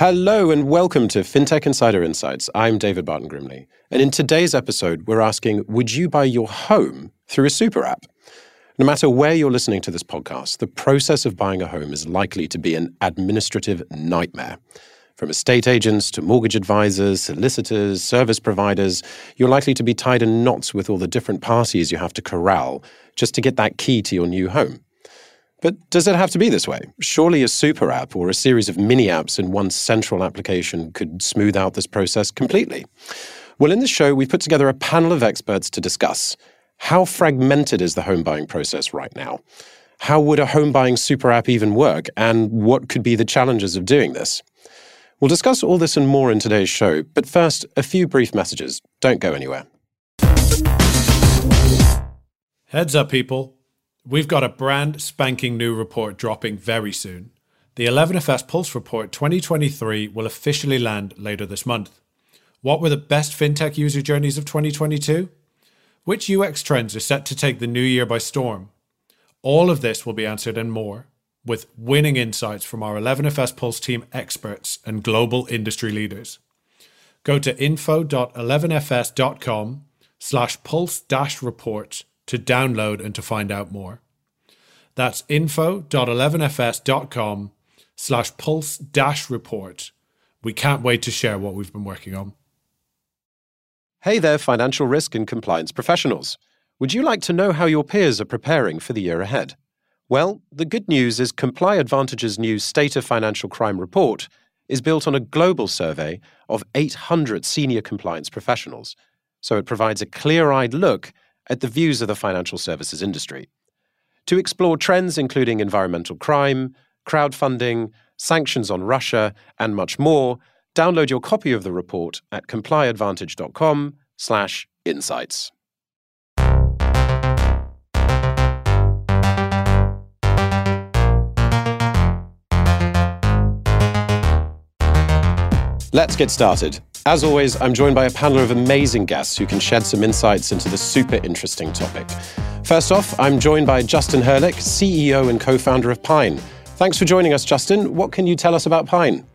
Hello and welcome to FinTech Insider Insights. I'm David Barton Grimley. And in today's episode, we're asking Would you buy your home through a super app? No matter where you're listening to this podcast, the process of buying a home is likely to be an administrative nightmare. From estate agents to mortgage advisors, solicitors, service providers, you're likely to be tied in knots with all the different parties you have to corral just to get that key to your new home. But does it have to be this way? Surely a super app or a series of mini apps in one central application could smooth out this process completely. Well, in this show, we've put together a panel of experts to discuss how fragmented is the home buying process right now? How would a home buying super app even work? And what could be the challenges of doing this? We'll discuss all this and more in today's show, but first, a few brief messages. Don't go anywhere. Heads up, people. We've got a brand spanking new report dropping very soon. The 11FS Pulse Report 2023 will officially land later this month. What were the best fintech user journeys of 2022? Which UX trends are set to take the new year by storm? All of this will be answered and more with winning insights from our 11FS Pulse team experts and global industry leaders. Go to info.11fs.com slash pulse dash report to download and to find out more. That's info.11fs.com slash pulse dash report. We can't wait to share what we've been working on. Hey there, financial risk and compliance professionals. Would you like to know how your peers are preparing for the year ahead? Well, the good news is Comply Advantage's new State of Financial Crime report is built on a global survey of 800 senior compliance professionals, so it provides a clear eyed look at the views of the financial services industry. To explore trends including environmental crime, crowdfunding, sanctions on Russia, and much more, Download your copy of the report at complyadvantage.com/insights. Let's get started. As always, I'm joined by a panel of amazing guests who can shed some insights into the super interesting topic. First off, I'm joined by Justin Herlick, CEO and co founder of Pine. Thanks for joining us, Justin. What can you tell us about Pine?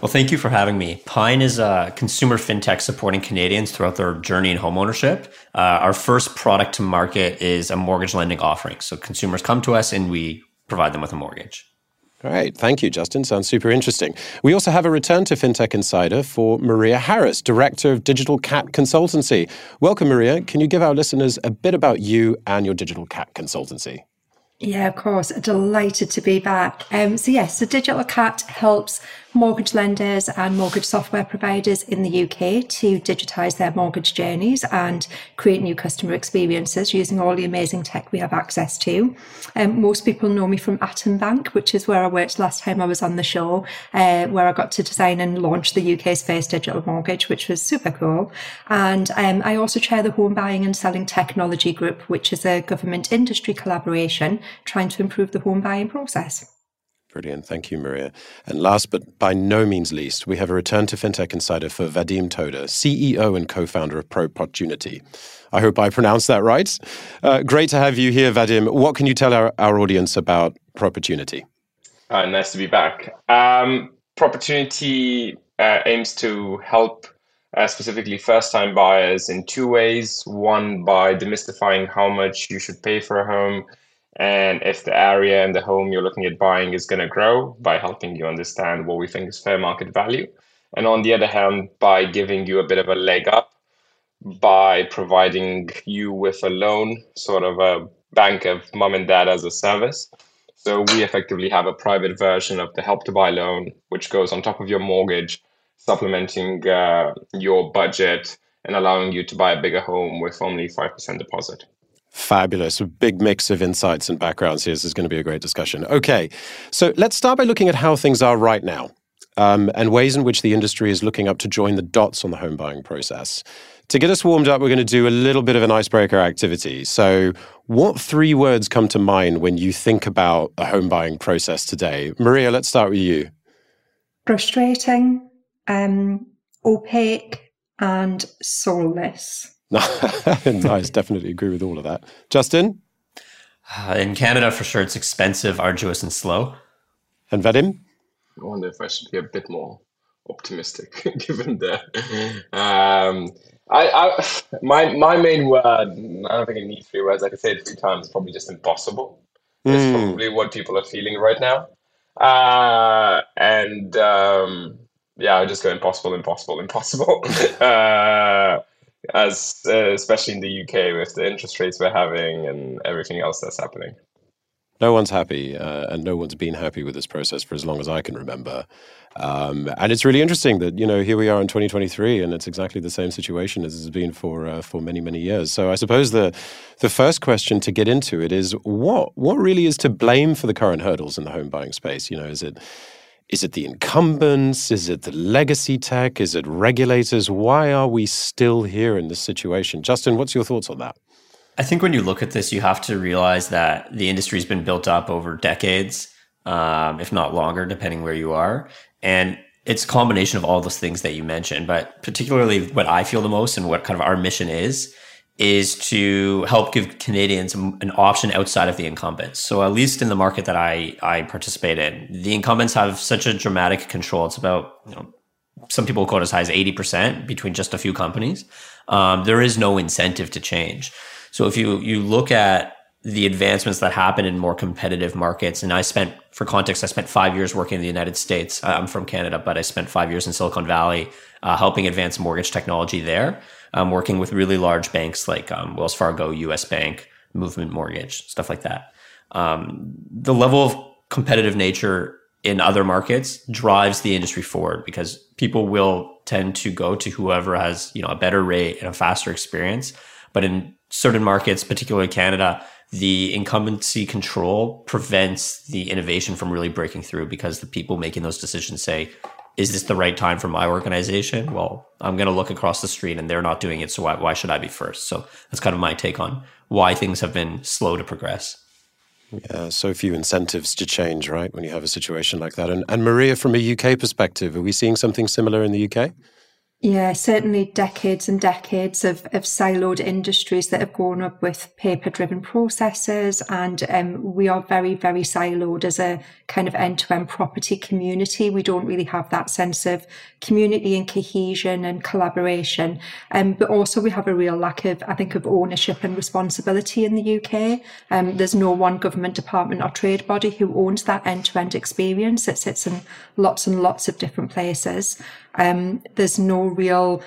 Well, thank you for having me. Pine is a consumer fintech supporting Canadians throughout their journey in homeownership. Uh, our first product to market is a mortgage lending offering. So consumers come to us and we provide them with a mortgage. Great. Thank you, Justin. Sounds super interesting. We also have a return to FinTech Insider for Maria Harris, Director of Digital Cat Consultancy. Welcome, Maria. Can you give our listeners a bit about you and your Digital Cat Consultancy? Yeah, of course. Delighted to be back. Um, so yes, the Digital Cat helps mortgage lenders and mortgage software providers in the UK to digitize their mortgage journeys and create new customer experiences using all the amazing tech we have access to. Um, most people know me from Atom Bank, which is where I worked last time I was on the show, uh, where I got to design and launch the UK's first digital mortgage, which was super cool. And um, I also chair the Home Buying and Selling Technology Group, which is a government industry collaboration trying to improve the home buying process. Brilliant. Thank you, Maria. And last but by no means least, we have a return to FinTech Insider for Vadim Toader, CEO and co founder of Proportunity. I hope I pronounced that right. Uh, great to have you here, Vadim. What can you tell our, our audience about Proportunity? Uh, nice to be back. Um, Proportunity uh, aims to help uh, specifically first time buyers in two ways. One, by demystifying how much you should pay for a home and if the area and the home you're looking at buying is going to grow by helping you understand what we think is fair market value. And on the other hand, by giving you a bit of a leg up by providing you with a loan, sort of a bank of mom and dad as a service. So we effectively have a private version of the help to buy loan, which goes on top of your mortgage, supplementing uh, your budget and allowing you to buy a bigger home with only 5% deposit. Fabulous. A big mix of insights and backgrounds here. This is going to be a great discussion. Okay, so let's start by looking at how things are right now um, and ways in which the industry is looking up to join the dots on the home buying process. To get us warmed up, we're going to do a little bit of an icebreaker activity. So, what three words come to mind when you think about the home buying process today? Maria, let's start with you. Frustrating, um, opaque, and soulless. nice, definitely agree with all of that. Justin? Uh, in Canada, for sure, it's expensive, arduous, and slow. And Vadim? I wonder if I should be a bit more optimistic given the. Um, I, I, my my main word. I don't think I need three words. I could say it three times. Probably just impossible. Mm. It's hmm. probably what people are feeling right now. Uh, and um, yeah, I just go impossible, impossible, impossible. uh, as uh, especially in the UK with the interest rates we're having and everything else that's happening. No one's happy, uh, and no one's been happy with this process for as long as I can remember. Um, and it's really interesting that you know here we are in 2023, and it's exactly the same situation as it's been for uh, for many many years. So I suppose the the first question to get into it is what what really is to blame for the current hurdles in the home buying space? You know, is it is it the incumbents? Is it the legacy tech? Is it regulators? Why are we still here in this situation? Justin, what's your thoughts on that? I think when you look at this, you have to realize that the industry's been built up over decades, um, if not longer, depending where you are. And it's a combination of all those things that you mentioned. But particularly what I feel the most and what kind of our mission is, is to help give Canadians an option outside of the incumbents. So at least in the market that I, I participate in, the incumbents have such a dramatic control. It's about, you know, some people quote as high as 80% between just a few companies. Um, there is no incentive to change. So if you you look at the advancements that happen in more competitive markets, and I spent, for context, I spent five years working in the United States. I'm from Canada, but I spent five years in Silicon Valley uh, helping advance mortgage technology there, um, working with really large banks like um, Wells Fargo, U.S. Bank, Movement Mortgage, stuff like that. Um, the level of competitive nature in other markets drives the industry forward because people will tend to go to whoever has you know a better rate and a faster experience. But in certain markets, particularly Canada, the incumbency control prevents the innovation from really breaking through because the people making those decisions say, is this the right time for my organization? Well, I'm going to look across the street and they're not doing it. So why, why should I be first? So that's kind of my take on why things have been slow to progress. Yeah, so few incentives to change, right? When you have a situation like that. And, and Maria, from a UK perspective, are we seeing something similar in the UK? Yeah, certainly decades and decades of, of siloed industries that have grown up with paper driven processes. And um, we are very, very siloed as a kind of end to end property community. We don't really have that sense of community and cohesion and collaboration. Um, but also we have a real lack of, I think, of ownership and responsibility in the UK. Um, there's no one government department or trade body who owns that end to end experience. It sits in lots and lots of different places. Um, there's no real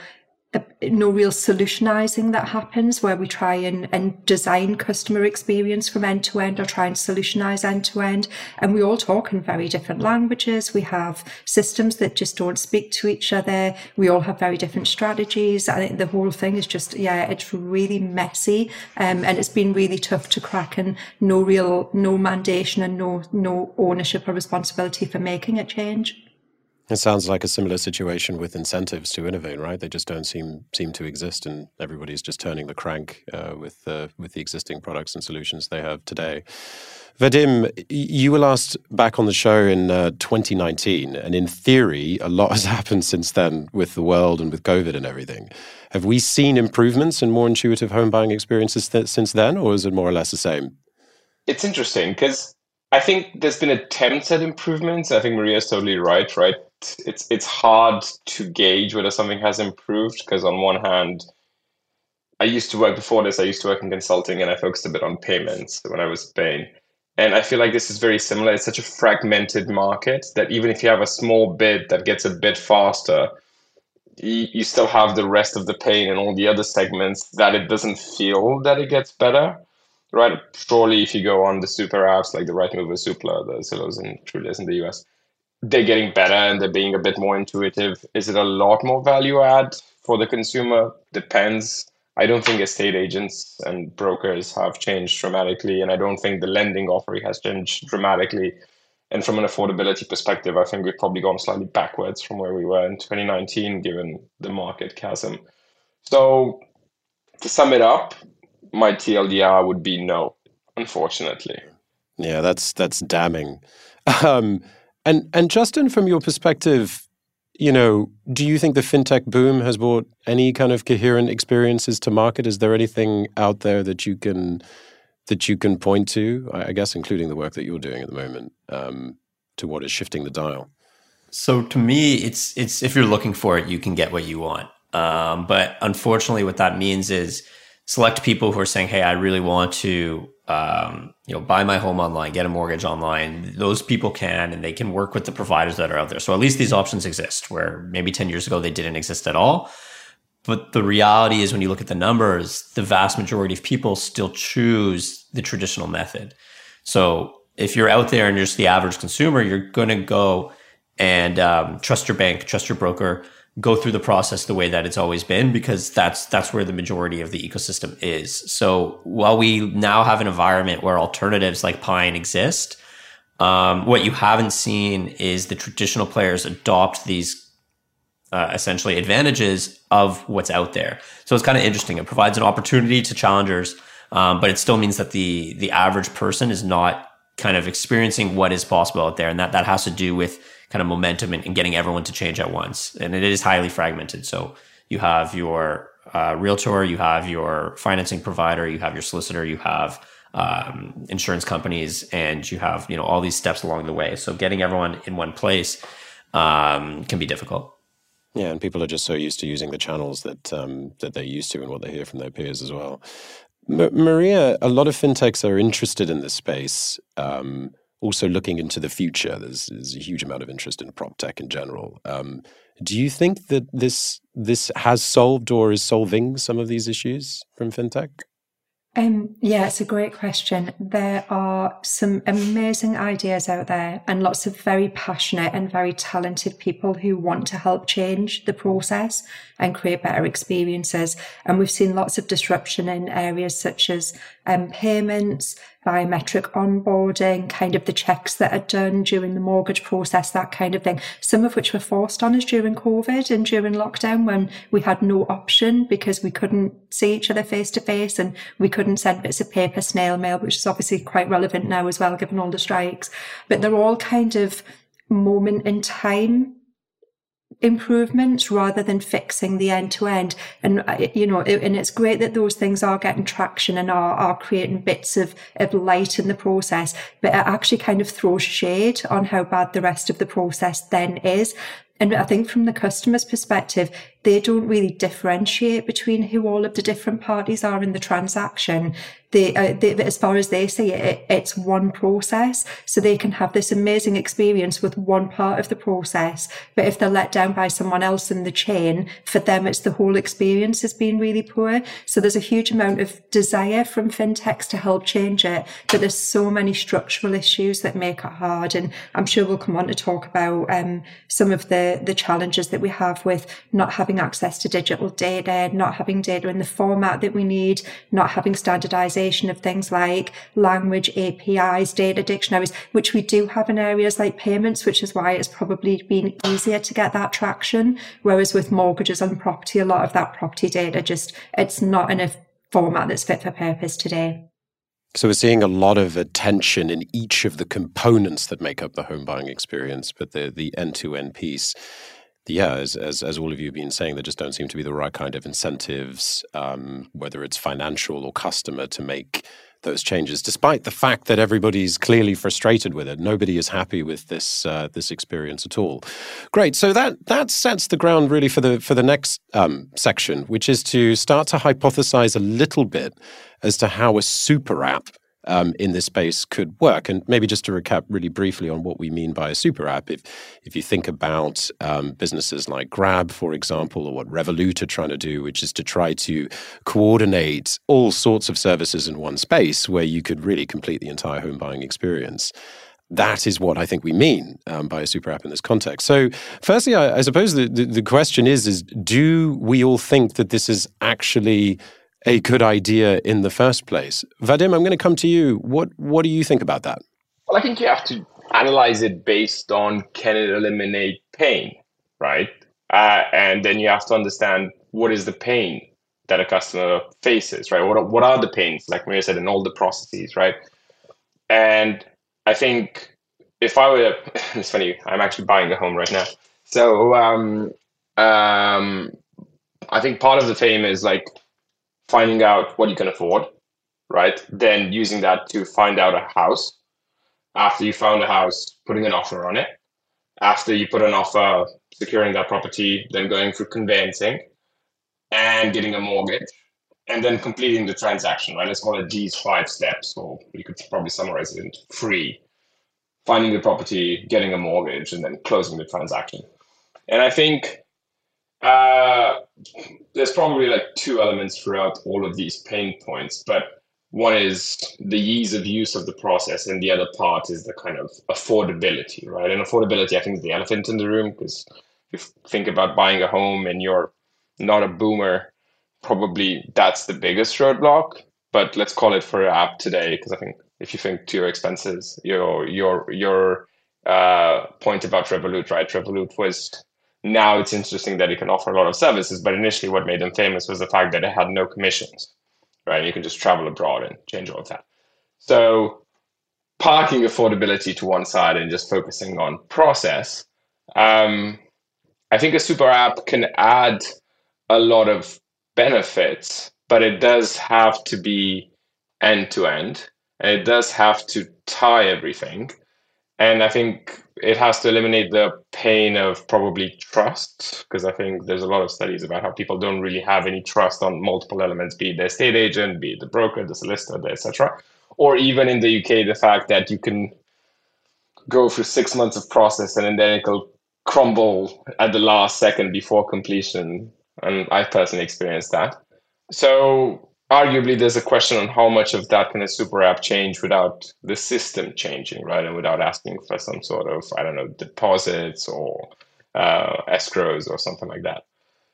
no real solutionizing that happens where we try and, and design customer experience from end to end or try and solutionize end to end. And we all talk in very different languages. We have systems that just don't speak to each other. We all have very different strategies. I think the whole thing is just, yeah, it's really messy. Um, and it's been really tough to crack and no real, no mandation and no, no ownership or responsibility for making a change. It sounds like a similar situation with incentives to innovate, right? They just don't seem seem to exist, and everybody's just turning the crank uh, with with the existing products and solutions they have today. Vadim, you were last back on the show in uh, 2019, and in theory, a lot has happened since then with the world and with COVID and everything. Have we seen improvements and more intuitive home buying experiences th- since then, or is it more or less the same? It's interesting because I think there's been attempts at improvements. I think Maria's totally right, right? It's it's hard to gauge whether something has improved because on one hand I used to work before this I used to work in consulting and I focused a bit on payments when I was in Spain. And I feel like this is very similar. It's such a fragmented market that even if you have a small bit that gets a bit faster you, still have the rest of the pain and all the other segments that it doesn't feel that it gets better right? Surely if you go on the super apps like the Rightmove or Zoopla the Zillows and Trulias in the US they're getting better and they're being a bit more intuitive. Is it a lot more value add for the consumer? Depends. I don't think estate agents and brokers have changed dramatically, and I don't think the lending offering has changed dramatically. And from an affordability perspective, I think we've probably gone slightly backwards from where we were in 2019, given the market chasm. So, to sum it up, my TLDR would be no, unfortunately. Yeah, that's that's damning. Um, and and Justin, from your perspective, you know, do you think the fintech boom has brought any kind of coherent experiences to market? Is there anything out there that you can that you can point to? I guess, including the work that you're doing at the moment, um, to what is shifting the dial. So to me, it's it's if you're looking for it, you can get what you want. Um, but unfortunately, what that means is select people who are saying, "Hey, I really want to, um, you know, buy my home online, get a mortgage online." Those people can, and they can work with the providers that are out there. So at least these options exist. Where maybe ten years ago they didn't exist at all. But the reality is, when you look at the numbers, the vast majority of people still choose the traditional method. So if you're out there and you're just the average consumer, you're going to go and um, trust your bank, trust your broker, go through the process the way that it's always been because that's that's where the majority of the ecosystem is. So while we now have an environment where alternatives like Pine exist, um, what you haven't seen is the traditional players adopt these uh, essentially advantages of what's out there. So it's kind of interesting. It provides an opportunity to challengers, um, but it still means that the the average person is not kind of experiencing what is possible out there, and that that has to do with kind of momentum and, getting everyone to change at once. And it is highly fragmented. So you have your uh, realtor, you have your financing provider, you have your solicitor, you have um, insurance companies, and you have you know all these steps along the way. So getting everyone in one place um, can be difficult. Yeah, and people are just so used to using the channels that um, that they're used to and what they hear from their peers as well. M- Maria, a lot of fintechs are interested in this space. Um, also, looking into the future, there's, there's, a huge amount of interest in prop tech in general. Um, do you think that this this has solved or is solving some of these issues from fintech? Um, yeah, it's a great question. There are some amazing ideas out there and lots of very passionate and very talented people who want to help change the process and create better experiences. And we've seen lots of disruption in areas such as um, payments, biometric onboarding, kind of the checks that are done during the mortgage process, that kind of thing. Some of which were forced on us during COVID and during lockdown when we had no option because we couldn't see each other face to face and we couldn't send bits of paper snail mail, which is obviously quite relevant now as well, given all the strikes. But they're all kind of moment in time improvements rather than fixing the end to end. And, uh, you know, and it's great that those things are getting traction and are, are creating bits of, of light in the process, but it actually kind of throws shade on how bad the rest of the process then is. And I think from the customer's perspective, they don't really differentiate between who all of the different parties are in the transaction. They, uh, they, as far as they see it, it's one process. So they can have this amazing experience with one part of the process. But if they're let down by someone else in the chain, for them, it's the whole experience has been really poor. So there's a huge amount of desire from fintechs to help change it. But there's so many structural issues that make it hard. And I'm sure we'll come on to talk about um, some of the, the challenges that we have with not having having access to digital data, not having data in the format that we need, not having standardization of things like language APIs, data dictionaries, which we do have in areas like payments, which is why it's probably been easier to get that traction. Whereas with mortgages and property, a lot of that property data just, it's not in a format that's fit for purpose today. So we're seeing a lot of attention in each of the components that make up the home buying experience, but the the end to end piece yeah, as, as, as all of you have been saying, there just don't seem to be the right kind of incentives, um, whether it's financial or customer, to make those changes. Despite the fact that everybody's clearly frustrated with it, nobody is happy with this uh, this experience at all. Great, so that that sets the ground really for the for the next um, section, which is to start to hypothesize a little bit as to how a super app um, in this space could work. And maybe just to recap really briefly on what we mean by a super app, if if you think about um, businesses like Grab, for example, or what Revolut are trying to do, which is to try to coordinate all sorts of services in one space where you could really complete the entire home buying experience that is what I think we mean um, by a super app in this context. So, firstly, I, I suppose the, the, the, question is: is do we all think that this is actually a good idea in the first place. Vadim, I'm going to come to you. What what do you think about that? Well, I think you have to analyze it based on can it eliminate pain, right? Uh, and then you have to understand what is the pain that a customer faces, right? What are, what are the pains, like Maria said, in all the processes, right? And I think if I were, it's funny, I'm actually buying a home right now. So um, um, I think part of the fame is like finding out what you can afford, right? Then using that to find out a house. After you found a house, putting an offer on it, after you put an offer, securing that property, then going through conveyancing and getting a mortgage, and then completing the transaction, right? Let's call it these five steps, or you could probably summarize it in three finding the property, getting a mortgage, and then closing the transaction. And I think uh, there's probably like two elements throughout all of these pain points, but one is the ease of use of the process, and the other part is the kind of affordability, right? And affordability, I think, is the elephant in the room because if you think about buying a home and you're not a boomer, probably that's the biggest roadblock. But let's call it for your app today, because I think if you think to your expenses, your your your uh, point about Revolut, right? Revolut was now it's interesting that it can offer a lot of services, but initially what made them famous was the fact that it had no commissions, right? You can just travel abroad and change all of that. So parking affordability to one side and just focusing on process, um, I think a super app can add a lot of benefits, but it does have to be end to end and it does have to tie everything. And I think it has to eliminate the pain of probably trust, because I think there's a lot of studies about how people don't really have any trust on multiple elements, be it the estate agent, be it the broker, the solicitor, etc. Or even in the UK, the fact that you can go through six months of process and then it'll crumble at the last second before completion. And I've personally experienced that. So arguably there's a question on how much of that can a super app change without the system changing, right? And without asking for some sort of, I don't know, deposits or uh, escrows or something like that.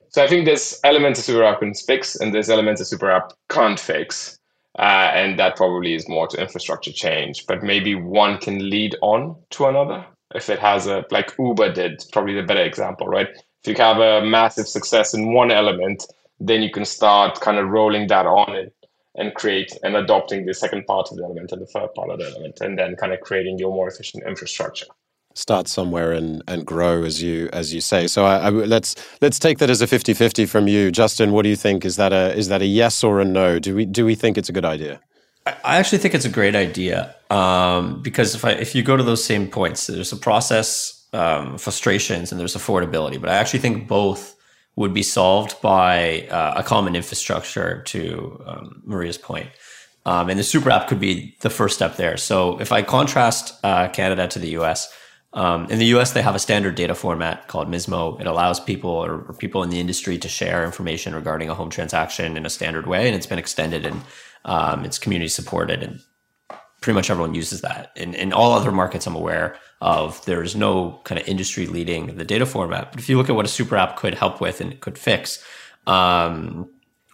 So I think there's elements of super app can fix and there's elements of super app can't fix. Uh, and that probably is more to infrastructure change, but maybe one can lead on to another. If it has a, like Uber did, probably the better example, right? If you have a massive success in one element, then you can start kind of rolling that on and, and create and adopting the second part of the element and the third part of the element, and then kind of creating your more efficient infrastructure. Start somewhere and, and grow as you as you say. So I, I, let's let's take that as a 50-50 from you. Justin what do you think? Is that a is that a yes or a no? Do we do we think it's a good idea? I actually think it's a great idea um, because if I, if you go to those same points, there's a process um, frustrations and there's affordability. But I actually think both would be solved by uh, a common infrastructure to um, Maria's point. Um, and the super app could be the first step there. So if I contrast uh, Canada to the US, um, in the US, they have a standard data format called MISMO. It allows people or, or, people in the industry to share information regarding a home transaction in a standard way, and it's been extended and um, it's community supported, and pretty much everyone uses that. In, in all other markets, I'm aware, of there's no kind of industry leading the data format. But if you look at what a super app could help with and could fix, um,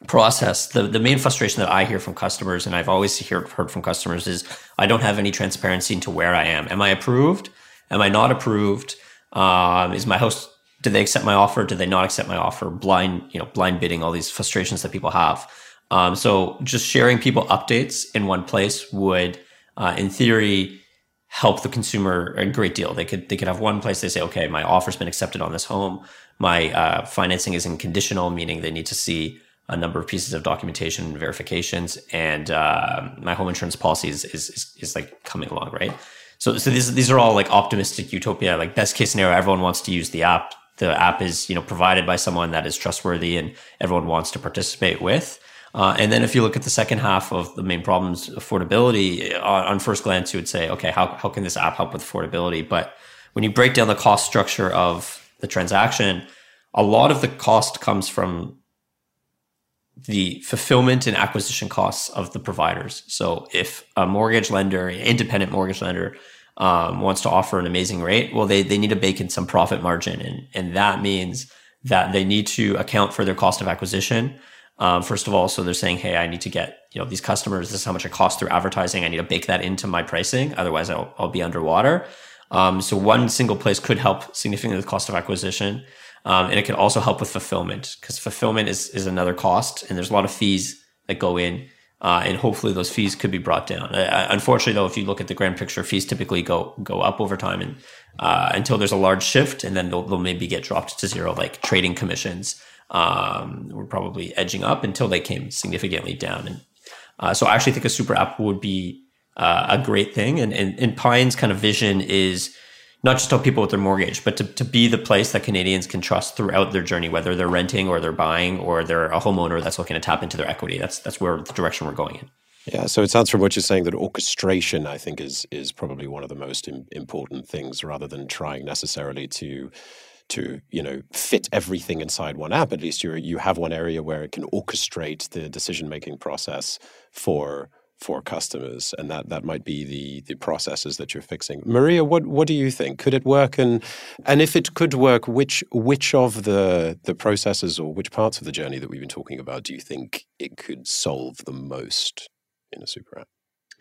process the, the main frustration that i hear from customers and i've always hear, heard from customers is i don't have any transparency into where i am. Am i approved? Am i not approved? Um, is my host do they accept my offer? Do they not accept my offer? Blind you know blind bidding all these frustrations that people have. Um, so just sharing people updates in one place would uh, in theory help the consumer a great deal. They could they could have one place they say, okay, my offer's been accepted on this home. My uh, financing is in conditional, meaning they need to see a number of pieces of documentation and verifications, and uh, my home insurance policy is, is, is is like coming along, right? So so these these are all like optimistic utopia, like best case scenario. Everyone wants to use the app. The app is you know provided by someone that is trustworthy, and everyone wants to participate with. Uh, and then if you look at the second half of the main problems, affordability, on, on, first glance, you would say, okay, how, how can this app help with affordability? But when you break down the cost structure of the transaction, a lot of the cost comes from the fulfillment and acquisition costs of the providers. So if a mortgage lender, independent mortgage lender, um, wants to offer an amazing rate, well, they, they need to bake in some profit margin. And, and that means that they need to account for their cost of acquisition um, first of all, so they're saying, hey, I need to get you know these customers. This is how much it costs through advertising. I need to bake that into my pricing, otherwise I'll, I'll be underwater. Um, so one single place could help significantly the cost of acquisition, um, and it can also help with fulfillment because fulfillment is is another cost, and there's a lot of fees that go in. Uh, and hopefully those fees could be brought down. Uh, unfortunately, though, if you look at the grand picture, fees typically go go up over time, and uh, until there's a large shift, and then they'll, they'll maybe get dropped to zero, like trading commissions um, were probably edging up until they came significantly down. And uh, so I actually think a super app would be uh, a great thing. And, and, and Pine's kind of vision is, not just help people with their mortgage, but to, to be the place that Canadians can trust throughout their journey, whether they're renting or they're buying or they're a homeowner that's looking to tap into their equity. That's that's where the direction we're going in. Yeah, so it sounds from what you're saying that orchestration, I think, is is probably one of the most important things, rather than trying necessarily to to you know fit everything inside one app. At least you you have one area where it can orchestrate the decision making process for for customers, and that that might be the the processes that you're fixing. Maria, what what do you think? Could it work? And and if it could work, which which of the the processes or which parts of the journey that we've been talking about do you think it could solve the most in a super app?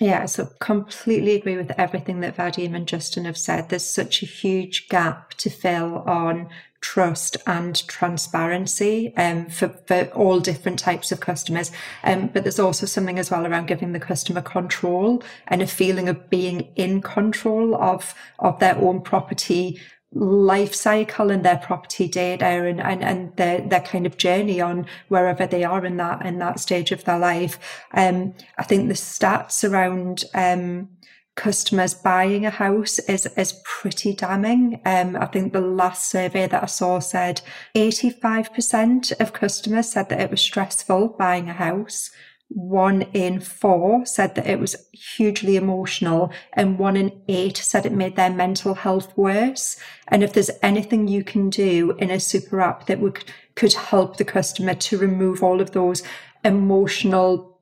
Yeah, so completely agree with everything that Vadim and Justin have said. There's such a huge gap to fill on trust and transparency um, for, for all different types of customers. Um, but there's also something as well around giving the customer control and a feeling of being in control of, of their own property life cycle and their property data and, and, and their, their kind of journey on wherever they are in that, in that stage of their life. Um, I think the stats around, um, customers buying a house is is pretty damning. Um, I think the last survey that I saw said 85% of customers said that it was stressful buying a house one in four said that it was hugely emotional and one in eight said it made their mental health worse. And if there's anything you can do in a super app that would, could help the customer to remove all of those emotional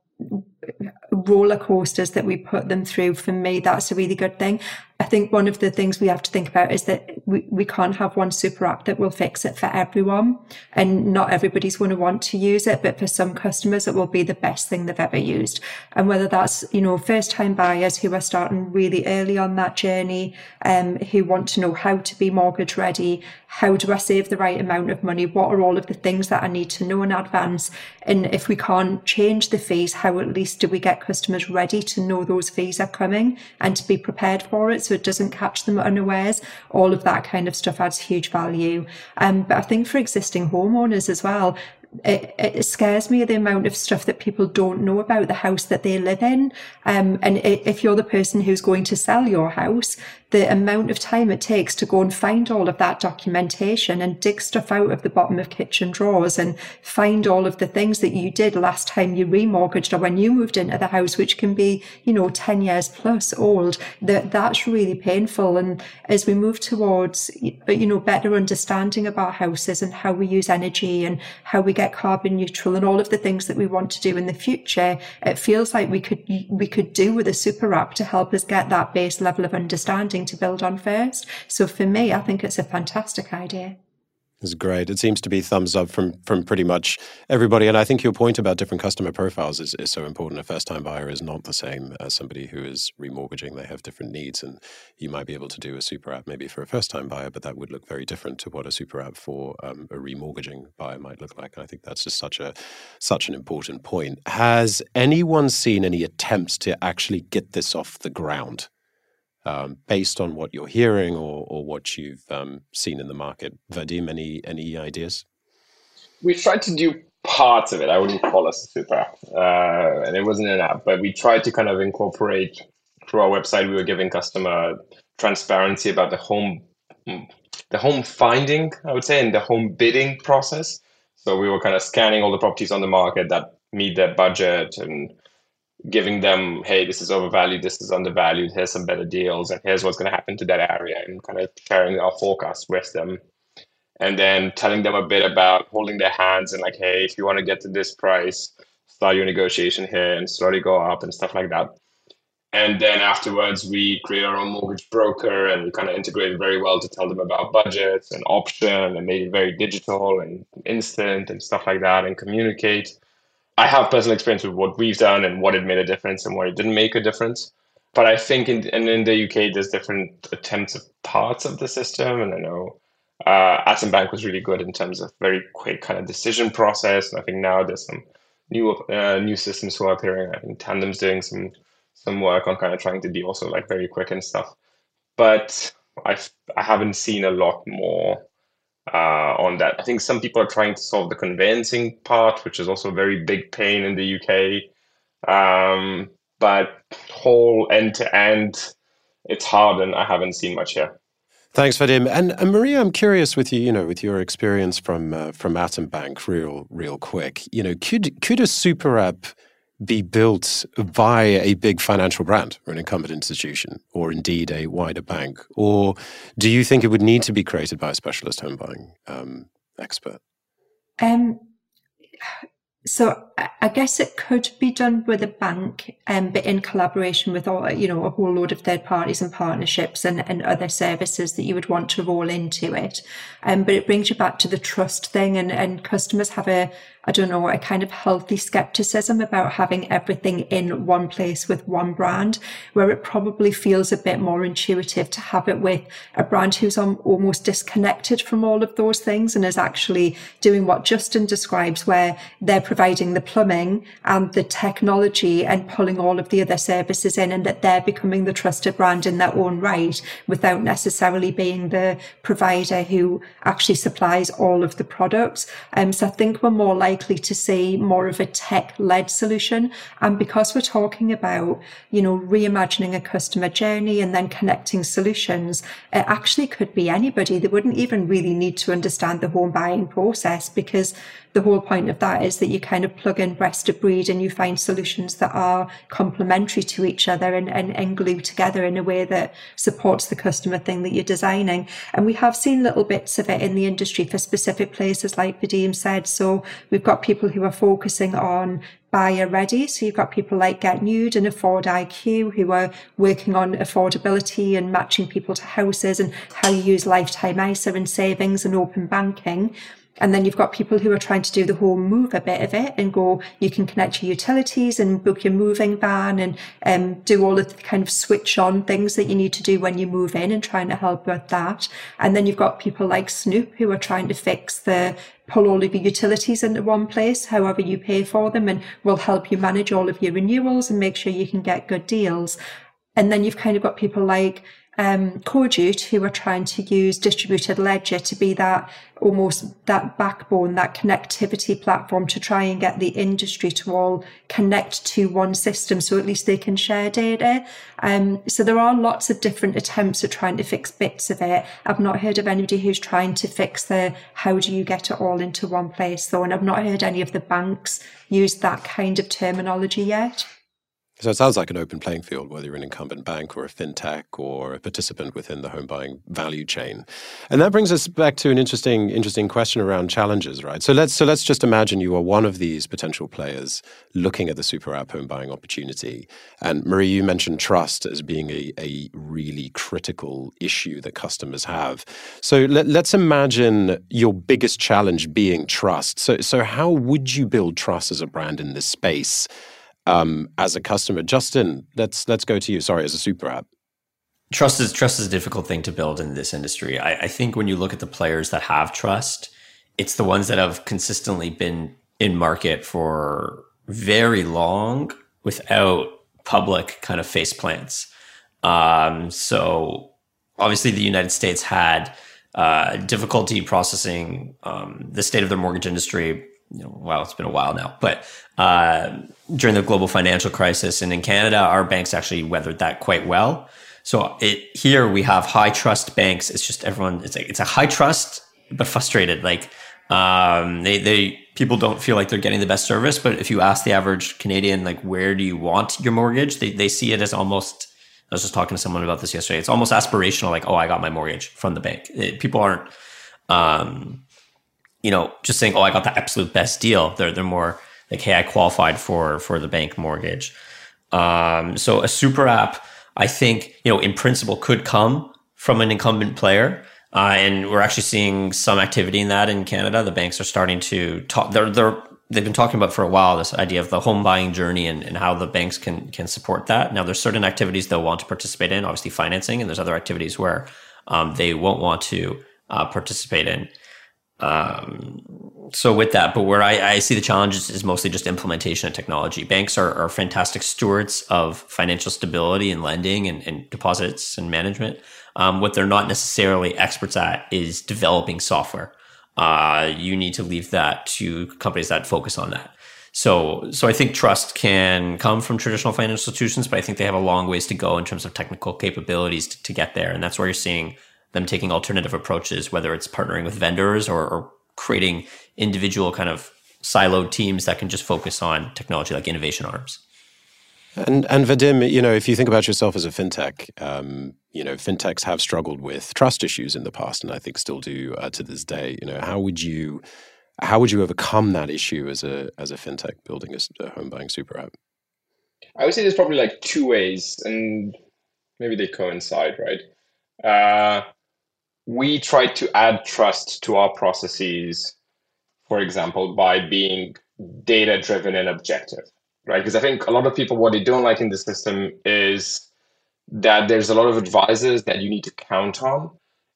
roller coasters that we put them through, for me, that's a really good thing. I think one of the things we have to think about is that we, we can't have one super app that will fix it for everyone. And not everybody's going to want to use it, but for some customers, it will be the best thing they've ever used. And whether that's, you know, first time buyers who are starting really early on that journey, um, who want to know how to be mortgage ready, how do I save the right amount of money? What are all of the things that I need to know in advance? And if we can't change the fees, how at least do we get customers ready to know those fees are coming and to be prepared for it? So it doesn't catch them unawares. All of that kind of stuff adds huge value. Um, but I think for existing homeowners as well, it, it, scares me the amount of stuff that people don't know about the house that they live in. Um, and if you're the person who's going to sell your house, the amount of time it takes to go and find all of that documentation and dig stuff out of the bottom of kitchen drawers and find all of the things that you did last time you remortgaged or when you moved into the house, which can be, you know, 10 years plus old, that that's really painful. And as we move towards, but, you know, better understanding of our houses and how we use energy and how we get carbon neutral and all of the things that we want to do in the future, it feels like we could, we could do with a super app to help us get that base level of understanding to build on first. So for me, I think it's a fantastic idea. It's great. It seems to be thumbs up from from pretty much everybody. And I think your point about different customer profiles is, is so important. A first time buyer is not the same as somebody who is remortgaging. They have different needs. And you might be able to do a super app maybe for a first time buyer, but that would look very different to what a super app for um, a remortgaging buyer might look like. And I think that's just such a such an important point. Has anyone seen any attempts to actually get this off the ground? Um, based on what you're hearing or, or what you've um, seen in the market. Vadim, any any ideas? We tried to do parts of it. I wouldn't call us a super app, uh, and it wasn't an app, but we tried to kind of incorporate through our website. We were giving customer transparency about the home, the home finding, I would say, and the home bidding process. So we were kind of scanning all the properties on the market that meet their budget and giving them, hey, this is overvalued, this is undervalued, here's some better deals, and here's what's going to happen to that area, and kind of sharing our forecast with them. And then telling them a bit about holding their hands and like, hey, if you want to get to this price, start your negotiation here and slowly go up and stuff like that. And then afterwards, we create our own mortgage broker and we kind of integrated very well to tell them about budgets and option and made it very digital and instant and stuff like that and communicate. I have personal experience with what we've done and what it made a difference and what it didn't make a difference. But I think in and in the UK, there's different attempts of parts of the system, and I know uh, Atom Bank was really good in terms of very quick kind of decision process. And I think now there's some new uh, new systems who are appearing. I think Tandem's doing some some work on kind of trying to be also like very quick and stuff. But I've I haven't seen a lot more uh, on that. I think some people are trying to solve the conveyancing part, which is also a very big pain in the UK. Um, but whole end to end, it's hard, and I haven't seen much here. Thanks, Vadim. And, and, Maria, I'm curious with you, you know, with your experience from uh, from Atom Bank, real real quick. You know, could could a super app be built by a big financial brand or an incumbent institution, or indeed a wider bank, or do you think it would need to be created by a specialist home buying um, expert? Um, so I guess it could be done with a bank, um, but in collaboration with all, you know, a whole load of third parties and partnerships and, and other services that you would want to roll into it. Um, but it brings you back to the trust thing and, and customers have a, I don't know, a kind of healthy skepticism about having everything in one place with one brand, where it probably feels a bit more intuitive to have it with a brand who's almost disconnected from all of those things and is actually doing what Justin describes, where they're providing the plumbing and the technology and pulling all of the other services in and that they're becoming the trusted brand in their own right without necessarily being the provider who actually supplies all of the products. Um, so I think we're more likely to see more of a tech led solution. And because we're talking about, you know, reimagining a customer journey and then connecting solutions, it actually could be anybody. They wouldn't even really need to understand the home buying process because the whole point of that is that you kind of plug in best of breed and you find solutions that are complementary to each other and, and, and glue together in a way that supports the customer thing that you're designing. And we have seen little bits of it in the industry for specific places, like Vadim said. So we've got people who are focusing on buyer ready. So you've got people like Get Nude and Afford IQ who are working on affordability and matching people to houses and how you use lifetime ISA and savings and open banking. And then you've got people who are trying to do the whole move a bit of it and go, you can connect your utilities and book your moving van and um, do all of the kind of switch on things that you need to do when you move in and trying to help with that. And then you've got people like Snoop who are trying to fix the pull all of your utilities into one place, however you pay for them, and will help you manage all of your renewals and make sure you can get good deals. And then you've kind of got people like um, Coadjute who are trying to use distributed ledger to be that almost that backbone, that connectivity platform to try and get the industry to all connect to one system so at least they can share data. Um, so there are lots of different attempts at trying to fix bits of it. I've not heard of anybody who's trying to fix the how do you get it all into one place though, and I've not heard any of the banks use that kind of terminology yet. So it sounds like an open playing field, whether you're an incumbent bank or a fintech or a participant within the home buying value chain. And that brings us back to an interesting, interesting question around challenges, right? So let's so let's just imagine you are one of these potential players looking at the super app home buying opportunity. And Marie, you mentioned trust as being a, a really critical issue that customers have. So let, let's imagine your biggest challenge being trust. So so how would you build trust as a brand in this space? Um, as a customer. Justin, let's let's go to you. Sorry, as a super app. Trust is trust is a difficult thing to build in this industry. I, I think when you look at the players that have trust, it's the ones that have consistently been in market for very long without public kind of face plants. Um, so obviously, the United States had uh, difficulty processing um, the state of their mortgage industry you know, well, it's been a while now, but uh, during the global financial crisis, and in Canada, our banks actually weathered that quite well. So it here we have high trust banks. It's just everyone. It's a, it's a high trust but frustrated. Like um, they they people don't feel like they're getting the best service. But if you ask the average Canadian, like where do you want your mortgage, they they see it as almost. I was just talking to someone about this yesterday. It's almost aspirational. Like, oh, I got my mortgage from the bank. It, people aren't. Um, you know, just saying, "Oh, I got the absolute best deal." They're they're more like, "Hey, I qualified for for the bank mortgage." Um, so a super app, I think, you know, in principle, could come from an incumbent player, uh, and we're actually seeing some activity in that in Canada. The banks are starting to talk. They're they're they've been talking about for a while this idea of the home buying journey and, and how the banks can can support that. Now, there's certain activities they'll want to participate in, obviously financing, and there's other activities where um, they won't want to uh, participate in. Um, so with that, but where I, I see the challenges is mostly just implementation of technology. Banks are, are fantastic stewards of financial stability and lending and, and deposits and management. Um, what they're not necessarily experts at is developing software. Uh, you need to leave that to companies that focus on that. So, so I think trust can come from traditional financial institutions, but I think they have a long ways to go in terms of technical capabilities to, to get there. And that's where you're seeing them taking alternative approaches, whether it's partnering with vendors or, or creating individual kind of siloed teams that can just focus on technology like innovation arms. And and Vadim, you know, if you think about yourself as a fintech, um, you know, fintechs have struggled with trust issues in the past, and I think still do uh, to this day. You know, how would you how would you overcome that issue as a as a fintech building a, a home buying super app? I would say there's probably like two ways, and maybe they coincide, right? Uh, we try to add trust to our processes, for example, by being data driven and objective, right? Because I think a lot of people, what they don't like in the system is that there's a lot of advisors that you need to count on.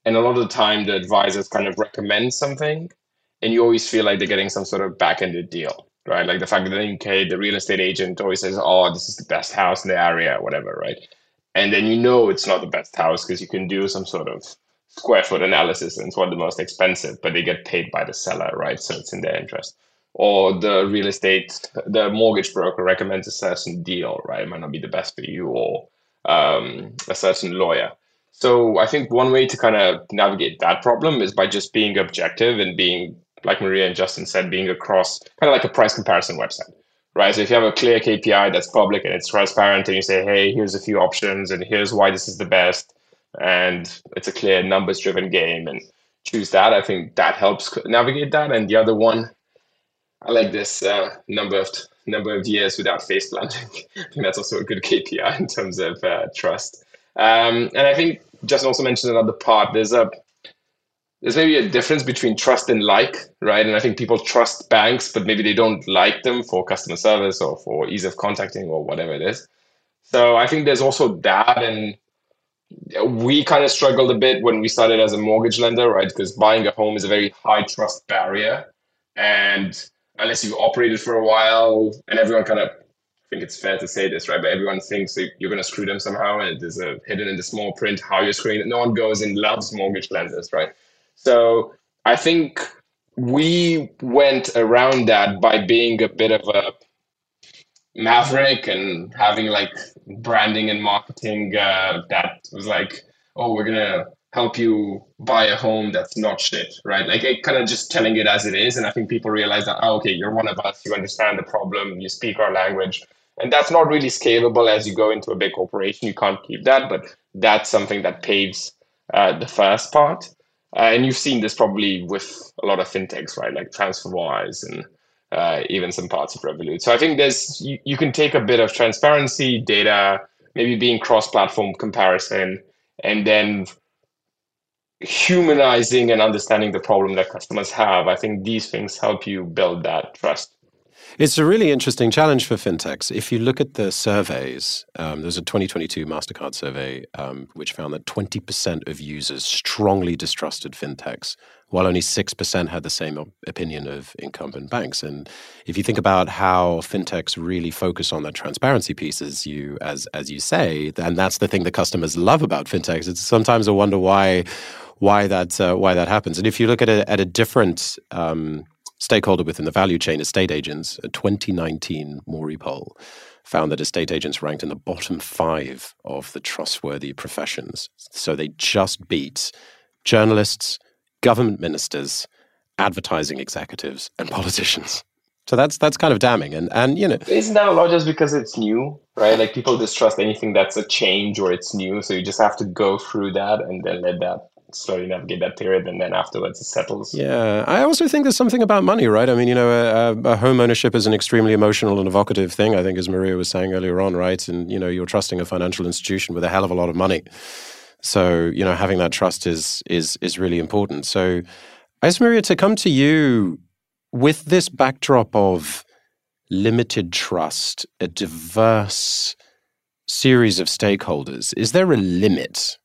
And a lot of the time, the advisors kind of recommend something, and you always feel like they're getting some sort of back ended deal, right? Like the fact that in UK, the real estate agent always says, oh, this is the best house in the area, whatever, right? And then you know it's not the best house because you can do some sort of square foot analysis and it's one of the most expensive, but they get paid by the seller, right? So it's in their interest. Or the real estate, the mortgage broker recommends a certain deal, right? It might not be the best for you, or um, a certain lawyer. So I think one way to kind of navigate that problem is by just being objective and being, like Maria and Justin said, being across kind of like a price comparison website, right? So if you have a clear KPI that's public and it's transparent, and you say, hey, here's a few options, and here's why this is the best and it's a clear numbers driven game and choose that. I think that helps navigate that. And the other one, I like this uh, number of number of years without face planting. I think that's also a good KPI in terms of uh, trust. Um, and I think Justin also mentioned another part. There's a there's maybe a difference between trust and like, right? And I think people trust banks, but maybe they don't like them for customer service or for ease of contacting or whatever it is. So I think there's also that, and we kind of struggled a bit when we started as a mortgage lender, right? Because buying a home is a very high trust barrier. And unless you've operated for a while, and everyone kind of, I think it's fair to say this, right? But everyone thinks that you're going to screw them somehow. And there's a hidden in the small print how you're screwing it. No one goes and loves mortgage lenders, right? So I think we went around that by being a bit of a maverick and having like branding and marketing uh, that was like, oh, we're gonna help you buy a home that's not shit, right? Like it kind of just telling it as it is. And I think people realize that, oh, okay, you're one of us, you understand the problem, you speak our language. And that's not really scalable as you go into a big corporation. You can't keep that, but that's something that paves uh, the first part. Uh, and you've seen this probably with a lot of fintechs, right? Like TransferWise and uh, even some parts of Revolut. So I think there's you, you can take a bit of transparency, data, maybe being cross-platform comparison, and then humanizing and understanding the problem that customers have. I think these things help you build that trust. It's a really interesting challenge for fintechs. If you look at the surveys, um, there's a 2022 MasterCard survey um, which found that 20% of users strongly distrusted fintechs, while only 6% had the same opinion of incumbent banks. And if you think about how fintechs really focus on that transparency piece, as you, as, as you say, and that's the thing that customers love about fintechs, it's sometimes a wonder why, why, that, uh, why that happens. And if you look at a, at a different um, stakeholder within the value chain, estate agents, a 2019 MORI poll found that estate agents ranked in the bottom five of the trustworthy professions. So they just beat journalists, government ministers, advertising executives, and politicians. So that's that's kind of damning, and and you know, isn't that a lot just because it's new, right? Like people distrust anything that's a change or it's new, so you just have to go through that and then let that slowly navigate that period, and then afterwards it settles. Yeah, I also think there's something about money, right? I mean, you know, a, a, home ownership is an extremely emotional and evocative thing. I think, as Maria was saying earlier on, right? And you know, you're trusting a financial institution with a hell of a lot of money, so you know, having that trust is is is really important. So, I guess Maria, to come to you with this backdrop of limited trust, a diverse series of stakeholders, is there a limit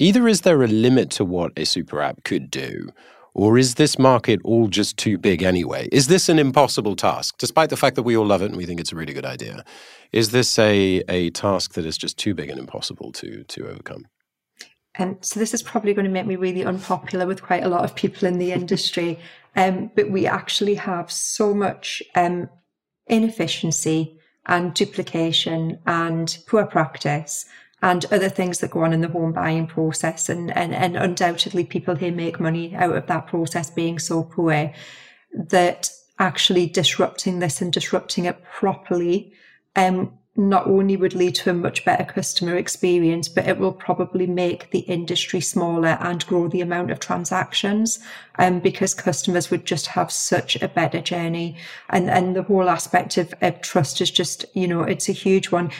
Either is there a limit to what a super app could do, or is this market all just too big anyway? Is this an impossible task, despite the fact that we all love it and we think it's a really good idea? Is this a, a task that is just too big and impossible to, to overcome? And so this is probably going to make me really unpopular with quite a lot of people in the industry. Um, but we actually have so much um, inefficiency and duplication and poor practice and other things that go on in the home buying process. And, and, and undoubtedly people here make money out of that process being so poor that actually disrupting this and disrupting it properly um, not only would lead to a much better customer experience, but it will probably make the industry smaller and grow the amount of transactions. Um, because customers would just have such a better journey. And, and the whole aspect of, of trust is just, you know, it's a huge one.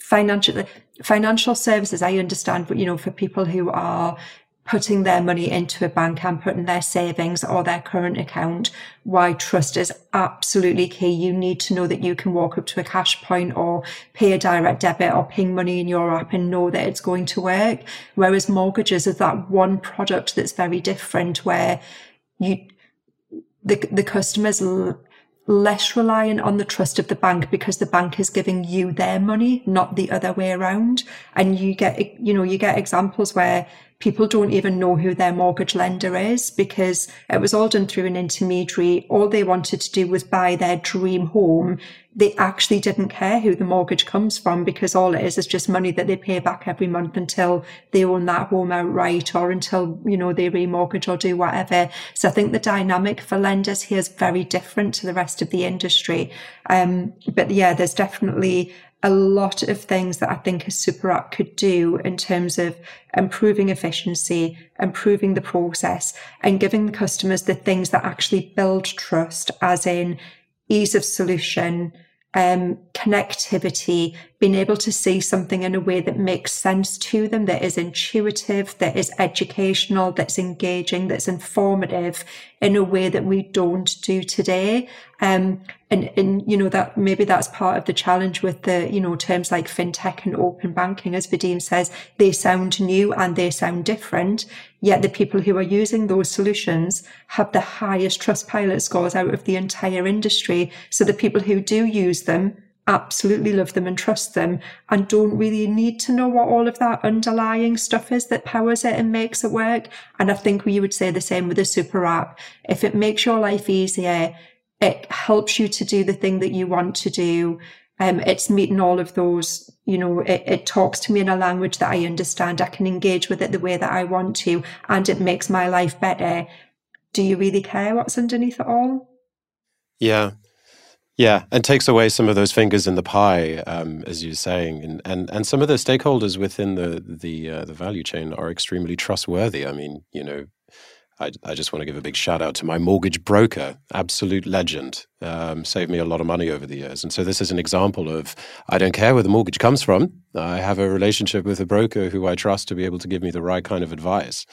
Financial, financial services, I understand, you know, for people who are putting their money into a bank and putting their savings or their current account, why trust is absolutely key. You need to know that you can walk up to a cash point or pay a direct debit or ping money in your app and know that it's going to work. Whereas mortgages is that one product that's very different where you, the, the customers less reliant on the trust of the bank because the bank is giving you their money, not the other way around. And you get, you know, you get examples where people don't even know who their mortgage lender is because it was all done through an intermediary. All they wanted to do was buy their dream home. They actually didn't care who the mortgage comes from because all it is is just money that they pay back every month until they own that home outright or until, you know, they remortgage or do whatever. So I think the dynamic for lenders here is very different to the rest of the industry. Um, but yeah, there's definitely a lot of things that I think a super app could do in terms of improving efficiency, improving the process and giving the customers the things that actually build trust as in ease of solution, um, connectivity, being able to see something in a way that makes sense to them, that is intuitive, that is educational, that's engaging, that's informative in a way that we don't do today. Um, and, and, you know, that maybe that's part of the challenge with the, you know, terms like fintech and open banking. As Vadim says, they sound new and they sound different. Yet the people who are using those solutions have the highest Trustpilot scores out of the entire industry. So the people who do use them absolutely love them and trust them and don't really need to know what all of that underlying stuff is that powers it and makes it work. And I think we would say the same with a super app. If it makes your life easier, it helps you to do the thing that you want to do. Um, it's meeting all of those, you know, it, it talks to me in a language that I understand. I can engage with it the way that I want to, and it makes my life better. Do you really care what's underneath it all? Yeah. Yeah, and takes away some of those fingers in the pie, um, as you're saying, and, and and some of the stakeholders within the the uh, the value chain are extremely trustworthy. I mean, you know, I, I just want to give a big shout out to my mortgage broker, absolute legend, um, saved me a lot of money over the years. And so this is an example of I don't care where the mortgage comes from. I have a relationship with a broker who I trust to be able to give me the right kind of advice.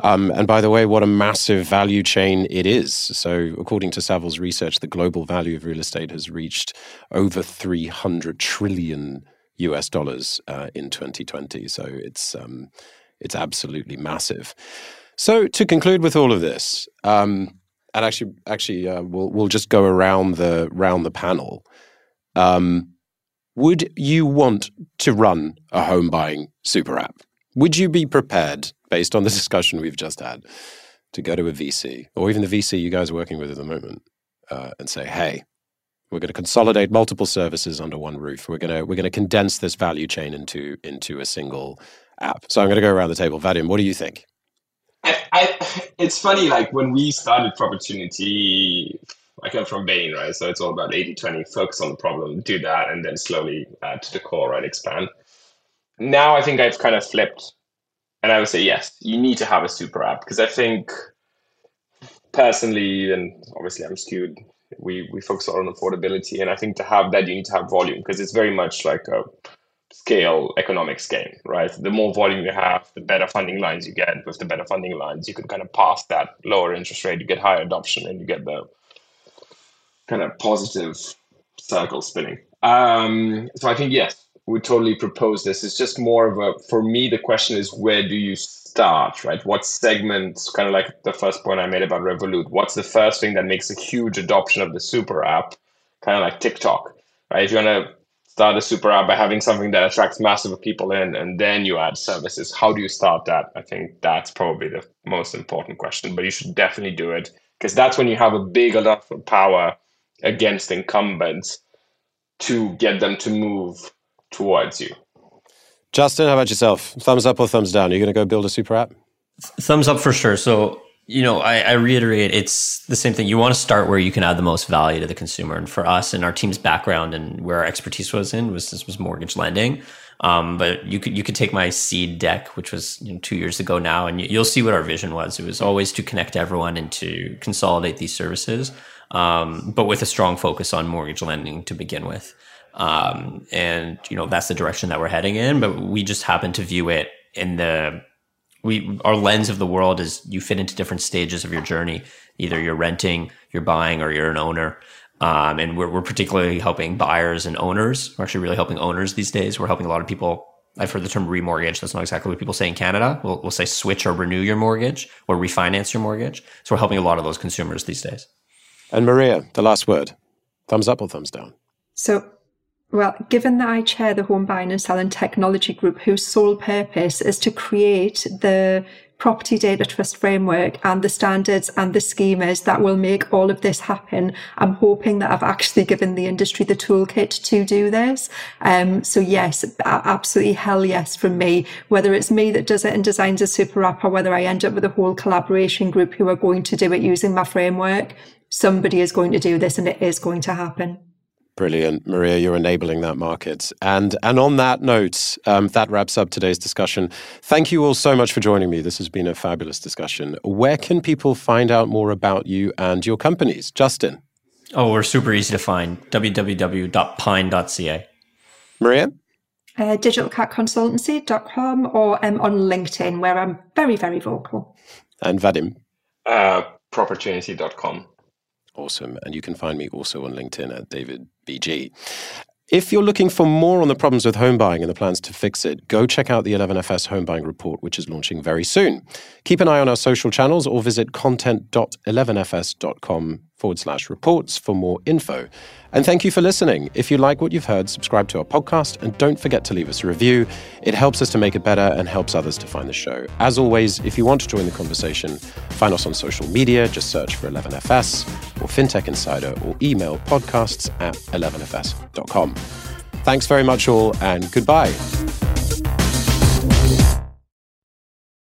Um, and by the way, what a massive value chain it is. So, according to Savills research, the global value of real estate has reached over 300 trillion US dollars uh, in 2020. So, it's, um, it's absolutely massive. So, to conclude with all of this, um, and actually, actually, uh, we'll we'll just go around the round the panel. Um, would you want to run a home buying super app? Would you be prepared based on the discussion we've just had, to go to a VC or even the VC you guys are working with at the moment uh, and say, hey, we're going to consolidate multiple services under one roof. We're going to we're going to condense this value chain into into a single app. So I'm going to go around the table. Vadim, what do you think? I, I, it's funny, like when we started Proportunity, I come from Bain, right? So it's all about 80 20, focus on the problem, do that, and then slowly add to the core, right? Expand. Now I think I've kind of flipped and I would say yes, you need to have a super app because I think personally, and obviously I'm skewed. We we focus on affordability, and I think to have that, you need to have volume because it's very much like a scale economics game, right? The more volume you have, the better funding lines you get. With the better funding lines, you can kind of pass that lower interest rate, you get higher adoption, and you get the kind of positive circle spinning. Um, so I think yes, would totally propose this. It's just more of a, for me, the question is where do you start, right? What segments, kind of like the first point I made about Revolut, what's the first thing that makes a huge adoption of the super app, kind of like TikTok, right? If you want to start a super app by having something that attracts massive people in and then you add services, how do you start that? I think that's probably the most important question, but you should definitely do it because that's when you have a big enough power against incumbents to get them to move towards you. Justin, how about yourself? Thumbs up or thumbs down? Are you going to go build a super app? Thumbs up for sure. So, you know, I, I, reiterate, it's the same thing. You want to start where you can add the most value to the consumer. And for us and our team's background and where our expertise was in was this was mortgage lending. Um, but you could you could take my seed deck, which was you know, two years ago now, and you'll see what our vision was. It was always to connect everyone and to consolidate these services, um, but with a strong focus on mortgage lending to begin with. Um, and you know that's the direction that we're heading in. But we just happen to view it in the we our lens of the world is you fit into different stages of your journey. Either you're renting, you're buying, or you're an owner. Um, and we're, we're particularly helping buyers and owners. We're actually really helping owners these days. We're helping a lot of people. I've heard the term remortgage. That's not exactly what people say in Canada. We'll, we'll say switch or renew your mortgage or refinance your mortgage. So we're helping a lot of those consumers these days. And Maria, the last word thumbs up or thumbs down? So well, given that I chair the Home Buying and Selling Technology Group, whose sole purpose is to create the property data trust framework and the standards and the schemas that will make all of this happen. I'm hoping that I've actually given the industry the toolkit to do this. Um, so yes, absolutely hell yes from me. Whether it's me that does it and designs a super app or whether I end up with a whole collaboration group who are going to do it using my framework, somebody is going to do this and it is going to happen. Brilliant, Maria. You're enabling that market. And and on that note, um, that wraps up today's discussion. Thank you all so much for joining me. This has been a fabulous discussion. Where can people find out more about you and your companies, Justin? Oh, we're super easy to find. www.pine.ca. Maria. Uh, digitalcatconsultancy.com or um, on LinkedIn, where I'm very, very vocal. And Vadim. Uh, proportunity.com. Awesome. And you can find me also on LinkedIn at David BG. If you're looking for more on the problems with home buying and the plans to fix it, go check out the 11FS Home Buying Report, which is launching very soon. Keep an eye on our social channels or visit content.11fs.com forward slash reports for more info. And thank you for listening. If you like what you've heard, subscribe to our podcast and don't forget to leave us a review. It helps us to make it better and helps others to find the show. As always, if you want to join the conversation, find us on social media. Just search for 11FS or FinTech Insider or email podcasts at 11fs.com. Thanks very much, all, and goodbye.